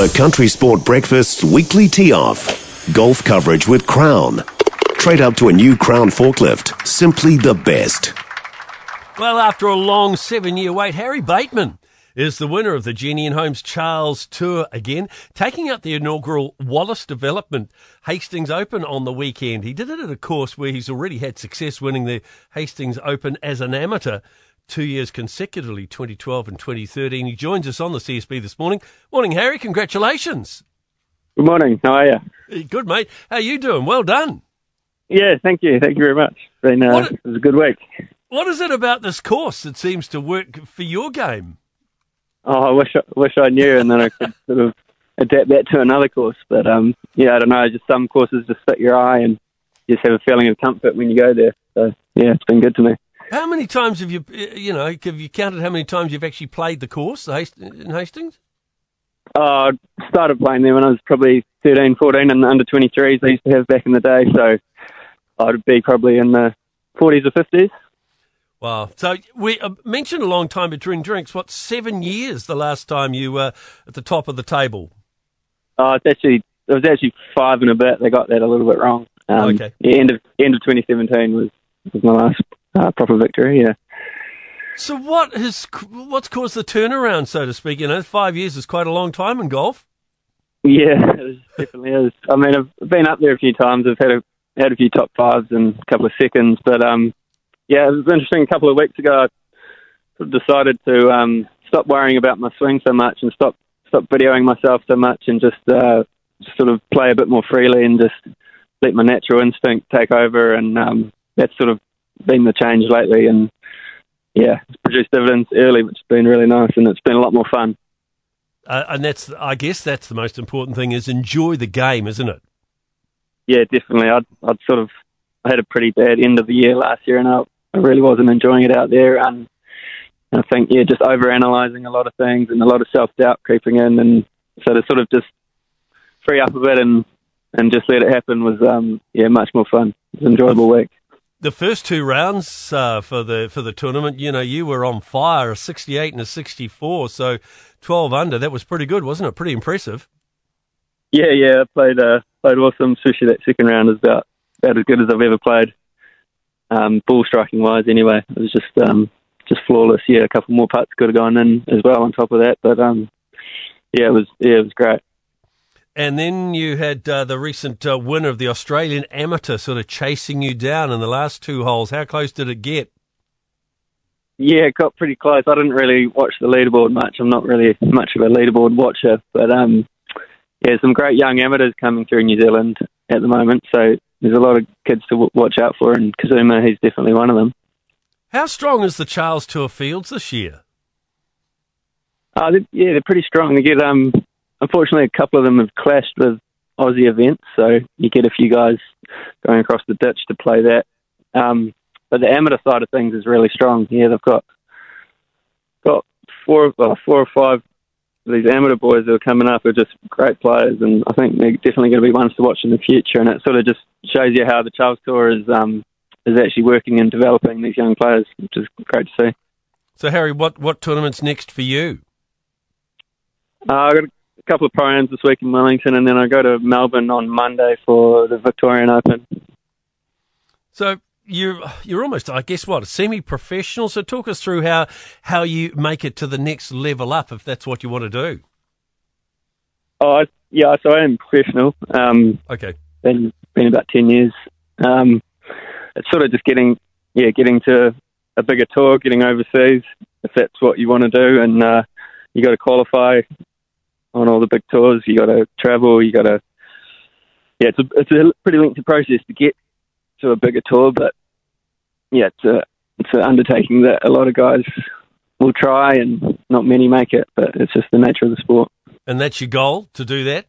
The Country Sport Breakfast's weekly tee off. Golf coverage with Crown. Trade up to a new Crown forklift. Simply the best. Well, after a long seven year wait, Harry Bateman is the winner of the Jennian Homes Charles Tour again, taking up the inaugural Wallace Development Hastings Open on the weekend. He did it at a course where he's already had success winning the Hastings Open as an amateur two years consecutively, 2012 and 2013. He joins us on the CSB this morning. Morning, Harry. Congratulations. Good morning. How are you? Good, mate. How are you doing? Well done. Yeah, thank you. Thank you very much. Been, uh, What- it was a good week. What is it about this course that seems to work for your game? Oh, I wish I, wish I knew, and then I could sort of adapt that to another course. But um, yeah, I don't know. Just some courses just fit your eye, and you just have a feeling of comfort when you go there. So yeah, it's been good to me. How many times have you, you know, have you counted how many times you've actually played the course in Hastings? Uh, I started playing there when I was probably 13, 14, and the under 23s I used to have back in the day. So I'd be probably in the 40s or 50s. Wow. So we uh, mentioned a long time between drinks. What, seven years the last time you were at the top of the table? Uh, it's actually it was actually five and a bit. They got that a little bit wrong. Um, Okay. yeah, end of end of 2017 was was my last uh, proper victory. Yeah. So what has, what's caused the turnaround, so to speak? You know, five years is quite a long time in golf. Yeah, it definitely is. I mean, I've been up there a few times. I've had a had a few top fives and a couple of seconds, but um, yeah, it was interesting. A couple of weeks ago, I sort of decided to um, stop worrying about my swing so much and stop stop videoing myself so much and just uh, sort of play a bit more freely and just let my natural instinct take over. And um, that's sort of been the change lately. And yeah, it's produced dividends early, which has been really nice, and it's been a lot more fun. Uh, and that's, I guess that's the most important thing is enjoy the game, isn't it? yeah, definitely. I'd, I'd sort of, I had a pretty bad end of the year last year, and I, I really wasn't enjoying it out there. And I think, yeah, just overanalyzing a lot of things and a lot of self doubt creeping in, and so to sort of just free up a bit and and just let it happen was, um, yeah, much more fun. It was an enjoyable week. The first two rounds uh, for the for the tournament, you know, you were on fire, a 68 and a 64, so 12 under. That was pretty good, wasn't it? Pretty impressive. Yeah, yeah, I played uh, played awesome. Especially that second round is about about as good as I've ever played. Um, ball striking wise, anyway, it was just um, just flawless. Yeah, a couple more putts could have gone in as well on top of that, but um, yeah, it was yeah, it was great. And then you had uh, the recent uh, winner of the Australian Amateur sort of chasing you down in the last two holes. How close did it get? Yeah, it got pretty close. I didn't really watch the leaderboard much. I'm not really much of a leaderboard watcher, but um, yeah, some great young amateurs coming through New Zealand at the moment. So there's a lot of kids to w- watch out for, and Kazuma, he's definitely one of them. How strong is the Charles Tour fields this year? Uh, they, yeah, they're pretty strong. They get um, unfortunately, a couple of them have clashed with Aussie events, so you get a few guys going across the ditch to play that. Um, but the amateur side of things is really strong. Yeah, they've got got four, well, four or five of these amateur boys that are coming up are just great players, and I think they're definitely going to be ones to watch in the future. And it sort of just shows you how the Charles Tour is um, is actually working and developing these young players, which is great to see. So, Harry, what, what tournament's next for you? Uh, I got a couple of pro-ams this week in Wellington, and then I go to Melbourne on Monday for the Victorian Open. So you're you're almost, I guess, what a semi-professional. So talk us through how how you make it to the next level up, if that's what you want to do. Oh, I, yeah, so I am professional. Um, Okay. been been about ten years. Um, it's sort of just getting, yeah, getting to a bigger tour, getting overseas, if that's what you want to do, and uh, you got to qualify on all the big tours. You got to travel. You got to, yeah, it's a it's a pretty lengthy process to get to a bigger tour, but yeah, it's a it's an undertaking that a lot of guys will try, and not many make it. But it's just the nature of the sport. And that's your goal to do that.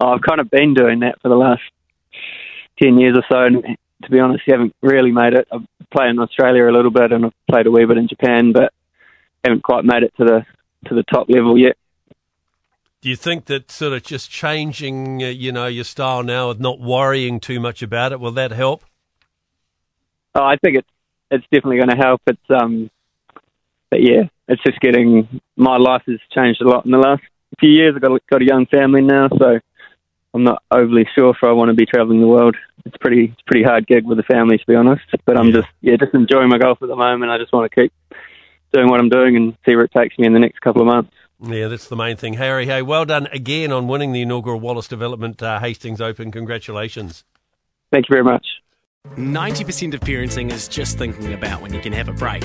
I've kind of been doing that for the last 10 years or so. And to be honest, you haven't really made it. I've played in Australia a little bit and I've played a wee bit in Japan, but haven't quite made it to the to the top level yet. Do you think that sort of just changing, uh, you know, your style now, with not worrying too much about it, will that help? Oh, I think it's it's definitely going to help. It's um, but yeah, it's just getting my life has changed a lot in the last few years. I've got got a young family now, so I'm not overly sure if I want to be travelling the world. It's pretty it's pretty hard gig with the family, to be honest. But I'm just yeah, just enjoying my golf at the moment. I just want to keep doing what I'm doing and see where it takes me in the next couple of months. Yeah, that's the main thing. Harry, hey, well done again on winning the inaugural Wallace Development uh, Hastings Open. Congratulations. Thank you very much. 90% of parenting is just thinking about when you can have a break.